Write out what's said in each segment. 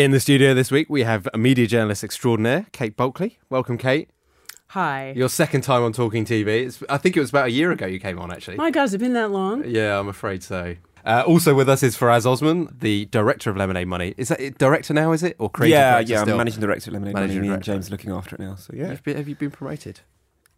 In the studio this week, we have a media journalist extraordinaire, Kate Bulkley. Welcome, Kate. Hi. Your second time on Talking TV. It's, I think it was about a year ago you came on, actually. My God, has it been that long? Yeah, I'm afraid so. Uh, also with us is Faraz Osman, the director of Lemonade Money. Is that it, director now? Is it or creative yeah, director yeah. still? I'm managing director at Lemonade Managing Money. Me and director. James are looking after it now. So yeah. Have you been promoted?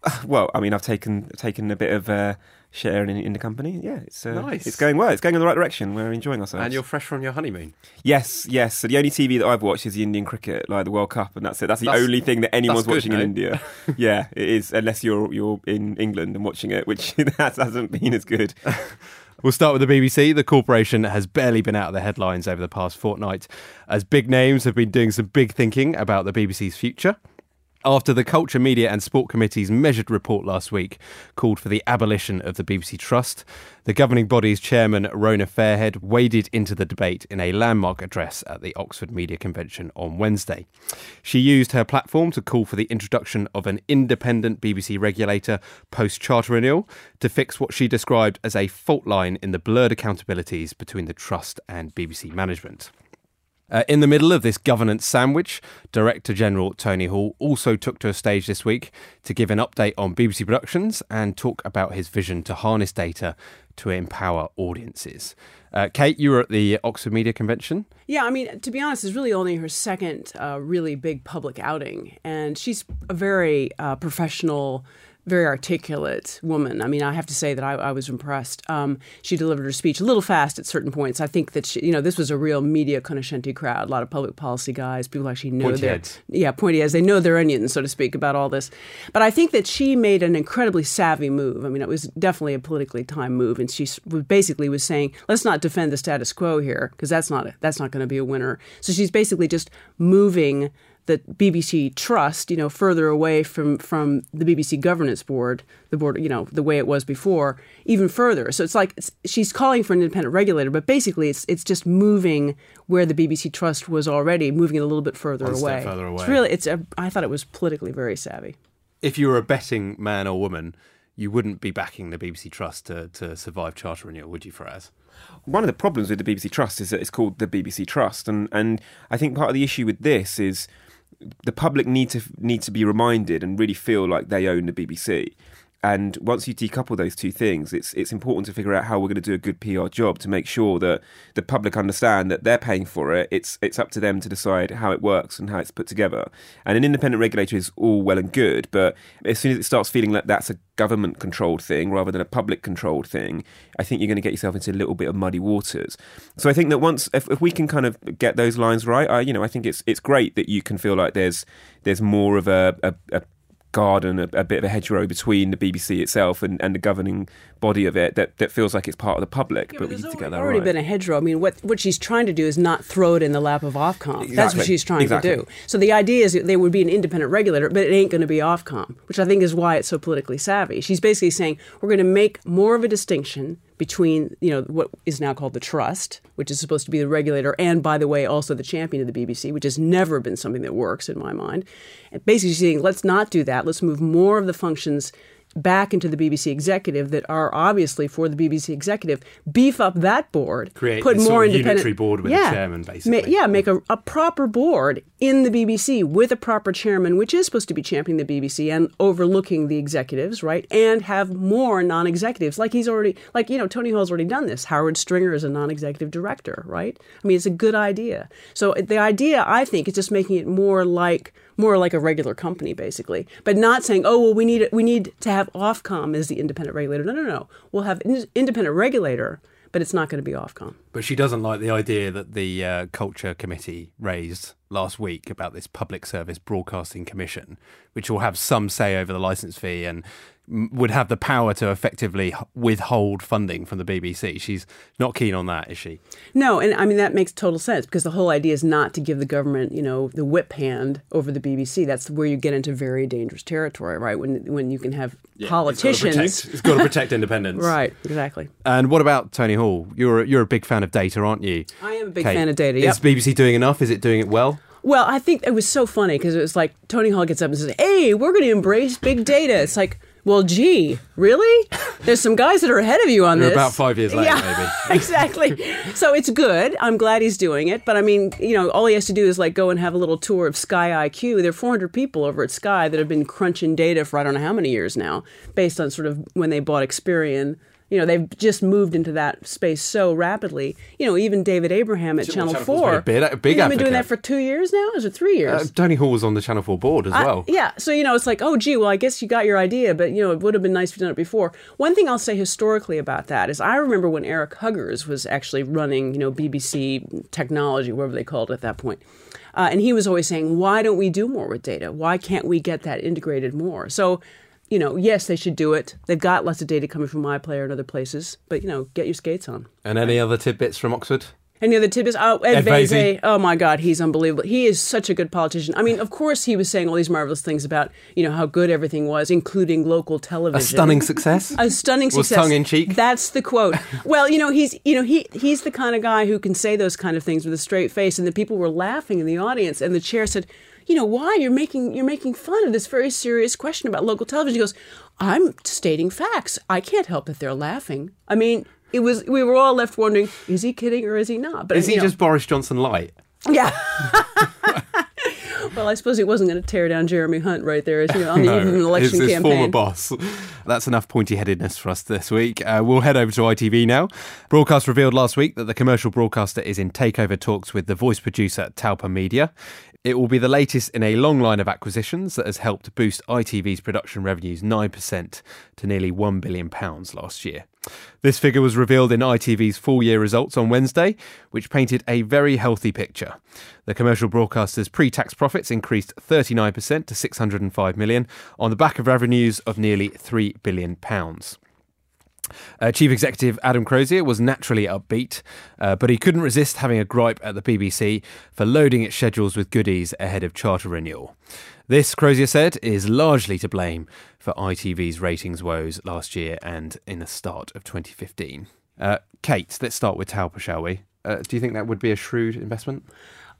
Well, I mean, I've taken taken a bit of uh, share in, in the company. Yeah, it's uh, Nice. It's going well. It's going in the right direction. We're enjoying ourselves. And you're fresh from your honeymoon. Yes, yes. So the only TV that I've watched is the Indian cricket, like the World Cup, and that's it. That's the That's- only thing that anyone's good, watching no? in India. yeah, it is. Unless you're you're in England and watching it, which that hasn't been as good. We'll start with the BBC. The corporation has barely been out of the headlines over the past fortnight, as big names have been doing some big thinking about the BBC's future. After the Culture, Media and Sport Committee's measured report last week called for the abolition of the BBC Trust, the governing body's chairman, Rona Fairhead, waded into the debate in a landmark address at the Oxford Media Convention on Wednesday. She used her platform to call for the introduction of an independent BBC regulator post charter renewal to fix what she described as a fault line in the blurred accountabilities between the Trust and BBC management. Uh, in the middle of this governance sandwich, Director General Tony Hall also took to a stage this week to give an update on BBC Productions and talk about his vision to harness data to empower audiences. Uh, Kate, you were at the Oxford Media Convention. Yeah, I mean, to be honest, it's really only her second uh, really big public outing. And she's a very uh, professional, very articulate woman. I mean, I have to say that I, I was impressed. Um, she delivered her speech a little fast at certain points. I think that, she, you know, this was a real media cognoscenti crowd, a lot of public policy guys, people actually know their. Yeah, pointy heads. They know their onions, so to speak, about all this. But I think that she made an incredibly savvy move. I mean, it was definitely a politically timed move, and she basically was saying, "Let's not defend the status quo here, because that's not that's not going to be a winner." So she's basically just moving the BBC trust, you know, further away from from the BBC governance board, the board, you know, the way it was before, even further. So it's like it's, she's calling for an independent regulator, but basically it's it's just moving where the BBC trust was already, moving it a little bit further One step away. further It's away. really, it's a, I thought it was politically very savvy. If you were a betting man or woman, you wouldn't be backing the BBC Trust to, to survive charter renewal, would you, Faraz? one of the problems with the BBC Trust is that it's called the BBC Trust, and and I think part of the issue with this is the public need to need to be reminded and really feel like they own the BBC. And once you decouple those two things, it's it's important to figure out how we're going to do a good PR job to make sure that the public understand that they're paying for it. It's it's up to them to decide how it works and how it's put together. And an independent regulator is all well and good, but as soon as it starts feeling like that's a government controlled thing rather than a public controlled thing, I think you're going to get yourself into a little bit of muddy waters. So I think that once if, if we can kind of get those lines right, I you know I think it's it's great that you can feel like there's there's more of a, a, a garden, a, a bit of a hedgerow between the BBC itself and, and the governing body of it that, that feels like it's part of the public. but we need to get that already right. been a hedgerow. I mean, what what she's trying to do is not throw it in the lap of Ofcom. That's what she's trying Exactly. to do. So the idea is that there would be an independent regulator, but it ain't going to be Ofcom, which I think is why it's so politically savvy. She's basically saying we're going to make more of a distinction between you know what is now called the trust, which is supposed to be the regulator, and by the way, also the champion of the BBC, which has never been something that works in my mind. And basically, she's saying let's not do that. Let's move more of the functions back into the BBC executive that are obviously for the BBC executive. Beef up that board, Create put more independent board with a chairman, basically. Ma- yeah, make a, a proper board in the BBC with a proper chairman, which is supposed to be championing the BBC and overlooking the executives, right? And have more non-executives, like he's already, like you know, Tony Hall's already done this. Howard Stringer is a non-executive director, right? I mean, it's a good idea. So the idea, I think, is just making it more like more like a regular company, basically, but not saying, oh, well, we need we need to have Ofcom as the independent regulator. No, no, no. We'll have independent regulator, but it's not going to be Ofcom. But she doesn't like the idea that the uh, Culture Committee raised last week about this Public Service Broadcasting Commission, which will have some say over the licence fee and would have the power to effectively withhold funding from the BBC. She's not keen on that, is she? No, and I mean that makes total sense because the whole idea is not to give the government, you know, the whip hand over the BBC. That's where you get into very dangerous territory, right? When when you can have politicians, It's got to protect independence. right? Exactly. And what about Tony Hall? You're a, you're a big fan of data, aren't you? I am a big Kate, fan of data. Is BBC doing enough? Is it doing it well? Well, I think it was so funny because it was like Tony Hall gets up and says, "Hey, we're going to embrace big data." It's like, Well, gee, really? There's some guys that are ahead of you on They're this. about five years later, yeah, exactly. So it's good. I'm glad he's doing it. But I mean, you know, all he has to do is like go and have a little tour of Sky IQ. There are 400 people over at Sky that have been crunching data for I don't know how many years now, based on sort of when they bought Experian. You know, they've just moved into that space so rapidly. You know, even David Abraham at Channel, Channel 4. been a big- a big He's been doing that for two years now? Is it three years? Uh, Tony Hall was on the Channel 4 board as I- well. yeah. So, you know, it's like, oh, gee, well, I guess you got your idea, but, you know, it would have been nice if you'd done it before. One thing I'll say historically about that is I remember when Erik Huggers was actually running, you know, BBC technology, whatever they called it at that point. Uh, and he was always saying, why don't we do more with data? Why can't we get that integrated more? So, you know, yes, they should do it. They've got lots of data coming from iPlayer and other places, but, you know, get your skates on. And any other tidbits from Oxford? Any other tidbits? Oh, Ed, Ed. Oh my God, he's unbelievable. He is such a good politician. I mean, of course, he was saying all these marvelous things about you know how good everything was, including local television. A stunning success? A stunning success. Was tongue in cheek? That's the quote. well, you know, he's you know he he's the kind of guy who can say those kind of things with a straight face, and the people were laughing in the audience, and the chair said. You know why you're making you're making fun of this very serious question about local television? He goes, "I'm stating facts. I can't help that they're laughing." I mean, it was we were all left wondering, is he kidding or is he not? But Is he know- just Boris Johnson light? yeah. well, I suppose he wasn't going to tear down Jeremy Hunt right there as, you know, on the eve of an election his, his campaign. former boss. That's enough pointy headedness for us this week. Uh, we'll head over to ITV now. Broadcast revealed last week that the commercial broadcaster is in takeover talks with the voice producer Talpa Media. It will be the latest in a long line of acquisitions that has helped boost ITV's production revenues 9% to nearly £1 billion last year. This figure was revealed in ITV's full year results on Wednesday, which painted a very healthy picture. The commercial broadcaster's pre tax profits increased 39% to 605 million on the back of revenues of nearly 3 billion pounds. Uh, Chief Executive Adam Crozier was naturally upbeat, uh, but he couldn't resist having a gripe at the BBC for loading its schedules with goodies ahead of charter renewal. This, Crozier said, is largely to blame for ITV's ratings woes last year and in the start of 2015. Uh, Kate, let's start with Talpa, shall we? Uh, do you think that would be a shrewd investment?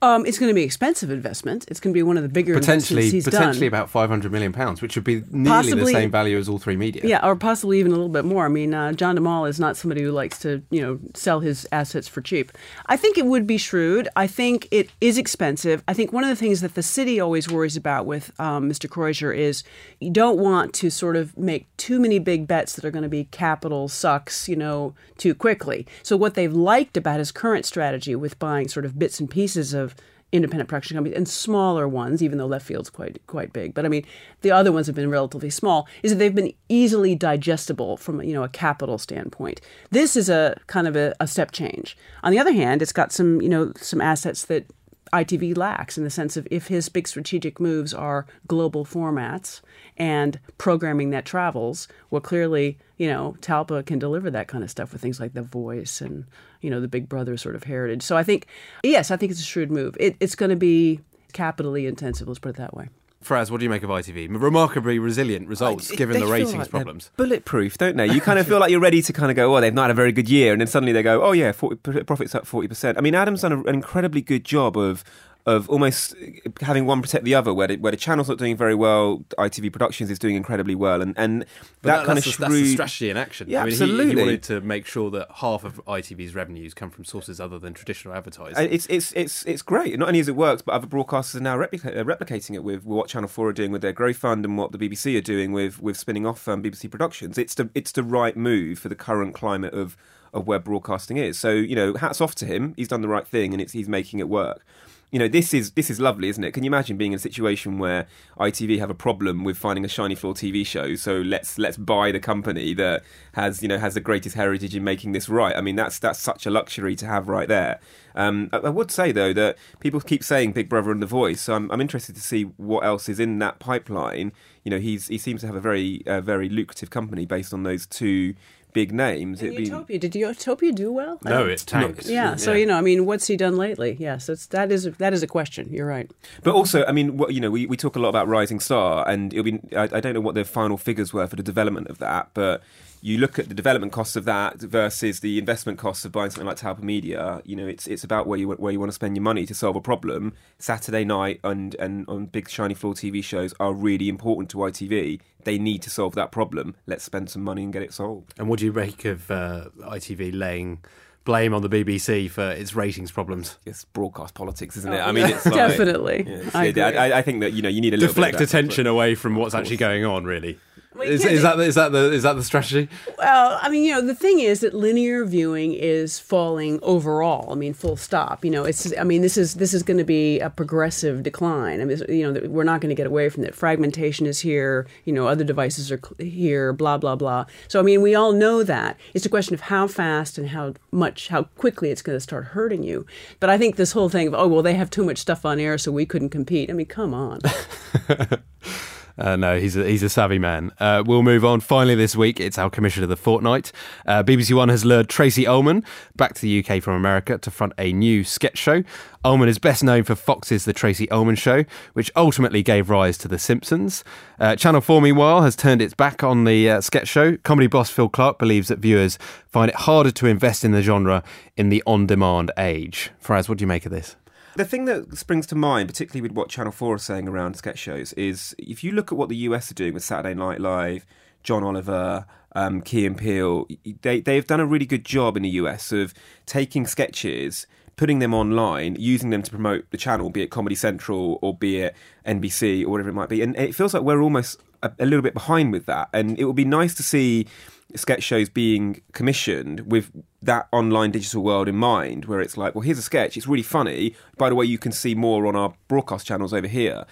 Um, it's going to be expensive investment. It's going to be one of the bigger Potentially, investments he's potentially done. about 500 million pounds, which would be nearly Possibly- the same value as All3Media. Yeah, or possibly even a little bit more. I mean, uh, John de Mol is not somebody who likes to, you know, sell his assets for cheap. I think it would be shrewd. I think it is expensive. I think one of the things that the city always worries about with um, Mr. Crozier is you don't want to sort of make too many big bets that are going to be capital sucks, you know, too quickly. So what they've liked about his current strategy with buying sort of bits and pieces of independent production companies and smaller ones, even though Leftfield's quite quite big. But I mean, the other ones have been relatively small. Is that they've been easily digestible from you know a capital standpoint. This is a kind of a, a step change. On the other hand, it's got some you know some assets that ITV lacks in the sense of if his big strategic moves are global formats and programming that travels, well, clearly, you know, Talpa can deliver that kind of stuff with things like The Voice and, you know, the Big Brother sort of heritage. So I think, yes, I think it's a shrewd move. It, it's going to be capitally intensive, let's put it that way. Fraz, what do you make of ITV? Remarkably resilient results It- given the ratings like problems. Bulletproof, don't they? You kind of feel like you're ready to kind of go, oh, they've not had a very good year, and then suddenly they go, oh yeah, 40, profits up forty percent. I mean, Adam's done a, an incredibly good job of of almost having one protect the other. Where the, where the channel's not doing very well, ITV Productions is doing incredibly well, and and that, kind of shrewd. that's the strategy in action. Yeah, I mean, he- He, wanted to make sure that half of ITV's revenues come from sources other than traditional advertising. And it's it's it's it's great. Not only is it works, but other broadcasters are now replica- uh, replicating it with what Channel Four are doing with their Growth Fund and what the BBC are doing with with spinning off um, BBC Productions. It's the it's the right move for the current climate of of where broadcasting is. So you know, hats off to him. He's done the right thing, and it's he's making it work. You know, this is this is lovely, isn't it? Can you imagine being in a situation where ITV have a problem with finding a shiny floor TV show? So let's let's buy the company that has you know has the greatest heritage in making this right. I mean, that's that's such a luxury to have right there. Um, I, I would say though that people keep saying Big Brother and The Voice, so I'm, I'm interested to see what else is in that pipeline. You know, he's he seems to have a very uh, very lucrative company based on those two big names. And It'd be- Utopia, did Utopia do well? No, don't- it tanked. Yeah, so you know, I mean, what's he done lately? Yes, that's that is that is a question. You're right. But also, I mean, what, you know, we, we talk a lot about Rising Star, and it'll be. I, I don't know what the final figures were for the development of that, but you look at the development costs of that versus the investment costs of buying something like Talpa Media. You know, it's it's about where you where you want to spend your money to solve a problem. Saturday night and and on big shiny floor TV shows are really important to ITV. They need to solve that problem. Let's spend some money and get it solved. And what do you make of uh, ITV laying blame on the BBC for its ratings problems? It's broadcast politics, isn't it? I mean, it's like, Definitely. yeah, it's- I agree. I, I think that you know you need a little Deflect bit of that. attention away from what's actually going on. Really, Well, is, is that is that the is that the strategy? Well, I mean, you know, the thing is that linear viewing is falling overall. I mean, full stop. You know, it's. I mean, this is this is going to be a progressive decline. I mean, you know, we're not going to get away from that. Fragmentation is here. You know, other devices are here. Blah blah blah. So, I mean, we all know that. It's a question of how fast and how much, how quickly it's going to start hurting you. But I think this whole thing of oh well, they have too much stuff on air, so we couldn't compete. I mean, come on. Uh, no, he's a, he's a savvy man. Uh, we'll move on. Finally, this week, it's our Commissioner of the fortnight. Uh, BBC One has lured Tracey Ullman back to the UK from America to front a new sketch show. Ullman is best known for Fox's The Tracey Ullman Show, which ultimately gave rise to The Simpsons. Uh, Channel 4, meanwhile, has turned its back on the uh, sketch show. Comedy boss Phil Clarke believes that viewers find it harder to invest in the genre in the on demand age. Faraz, what do you make of this? The thing that springs to mind, particularly with what Channel 4 are saying around sketch shows, is if you look at what the US are doing with Saturday Night Live, John Oliver, um, Key and Peele, they, they've done a really good job in the US of taking sketches, putting them online, using them to promote the channel, be it Comedy Central or be it NBC or whatever it might be. And it feels like we're almost a, a little bit behind with that. And it would be nice to see sketch shows being commissioned with that online digital world in mind, where it's like, well, here's a sketch, it's really funny. By the way, you can see more on our broadcast channels over here.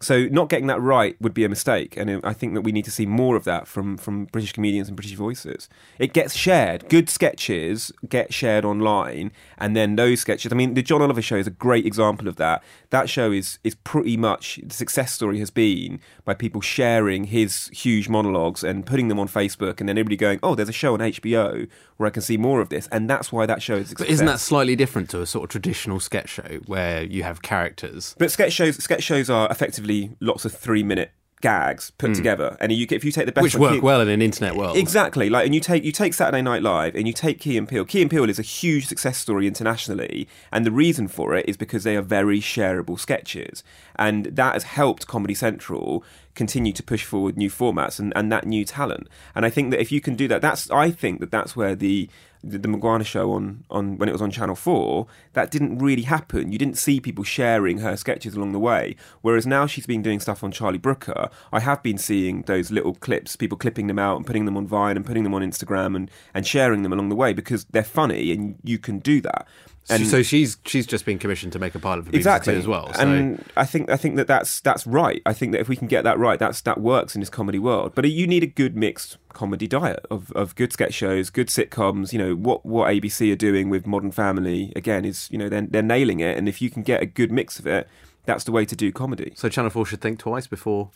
So not getting that right would be a mistake, and I think that we need to see more of that from from British comedians and British voices. It gets shared. Good sketches get shared online, and then those sketches. I mean, the John Oliver show is a great example of that. That show is is pretty much the success story has been by people sharing his huge monologues and putting them on Facebook, and then everybody going, "Oh, there's a show on HBO where I can see more of this," and that's why that show is. But isn't that slightly different to a sort of traditional sketch show where you have characters? But sketch shows, sketch shows are effectively lots of three-minute gags put hmm. together, and you if you take the best. Which work Key- well in an internet world. Exactly, like, and you take you take Saturday Night Live, and you take Key and Peele. Key and Peele is a huge success story internationally, and the reason for it is because they are very shareable sketches, and that has helped Comedy Central continue to push forward new formats and, and that new talent. And I think that if you can do that, that's I think that that's where the the, the Morgana show on, on when it was on Channel Four, that didn't really happen. You didn't see people sharing her sketches along the way. Whereas now she's been doing stuff on Charlie Brooker. I have been seeing those little clips, people clipping them out and putting them on Vine and putting them on Instagram and, and sharing them along the way because they're funny and you can do that. And so she's she's just been commissioned to make a pilot for BBC exactly as well. So and I think I think that that's that's right. I think that if we can get that right, that's that works in this comedy world. But you need a good mixed comedy diet of, of good sketch shows, good sitcoms. You know what what ABC are doing with Modern Family again is you know they're they're nailing it. And if you can get a good mix of it, that's the way to do comedy. so Channel Four should think twice before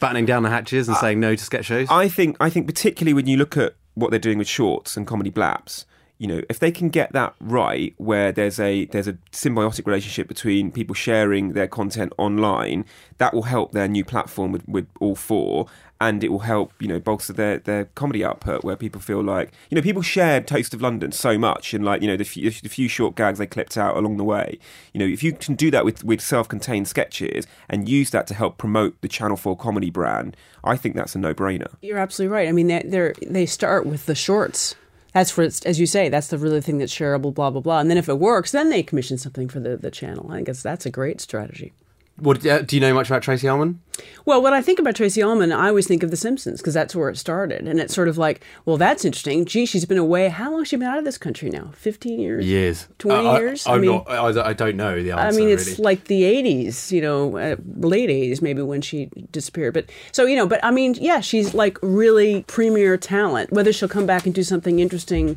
battening down the hatches and uh, saying no to sketch shows. I think I think particularly when you look at what they're doing with shorts and comedy blaps, you know, if they can get that right, where there's a there's a symbiotic relationship between people sharing their content online, that will help their new platform with, with All 4, and it will help you know bolster their their comedy output, where people feel like you know people shared Toast of London so much, and like you know the few, the few short gags they clipped out along the way, you know, if you can do that with with self-contained sketches and use that to help promote the Channel Four comedy brand, I think that's a no-brainer. You're absolutely right. I mean, they they start with the shorts. That's for as you say. That's the really thing that's shareable. Blah blah blah. And then if it works, then they commission something for the the channel. I guess that's a great strategy. What, uh, do you know much about Tracey Ullman? Well, when I think about Tracey Ullman, I always think of The Simpsons because that's where it started, and it's sort of like, well, that's interesting. Gee, she's been away. How long has she been out of this country now? Fifteen years. Years, 20 I- I- years? I'm I mean- not. I, I don't know the answer. I mean, it's really. like the '80s, you know, uh, late '80s maybe when she disappeared. But so you know, but I mean, yeah, she's like really premier talent. Whether she'll come back and do something interesting,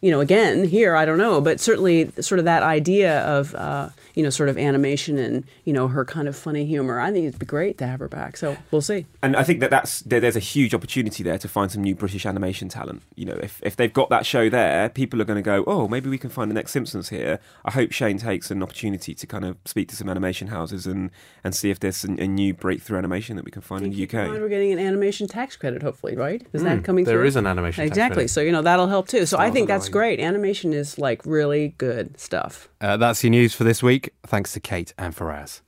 you know, again here, I don't know. But certainly, sort of that idea of uh, you know, sort of animation and you know her kind of funny humor. I think it'd be great to have her back. So we'll see. And I think that that's there, there's a huge opportunity there to find some new British animation talent. You know, if if they've got that show there, people are going to go, oh, maybe we can find the next Simpsons here. I hope Shane takes an opportunity to kind of speak to some animation houses and and see if there's a, a new breakthrough animation that we can find in the Keep in mind UK. We're getting an animation tax credit, hopefully, right? Is that coming there through? is an animation tax Exactly. credit. So you know that'll help too. So I think that's great. Animation is like really good stuff. Uh, that's your news for this Thanks to Kate and Faraz.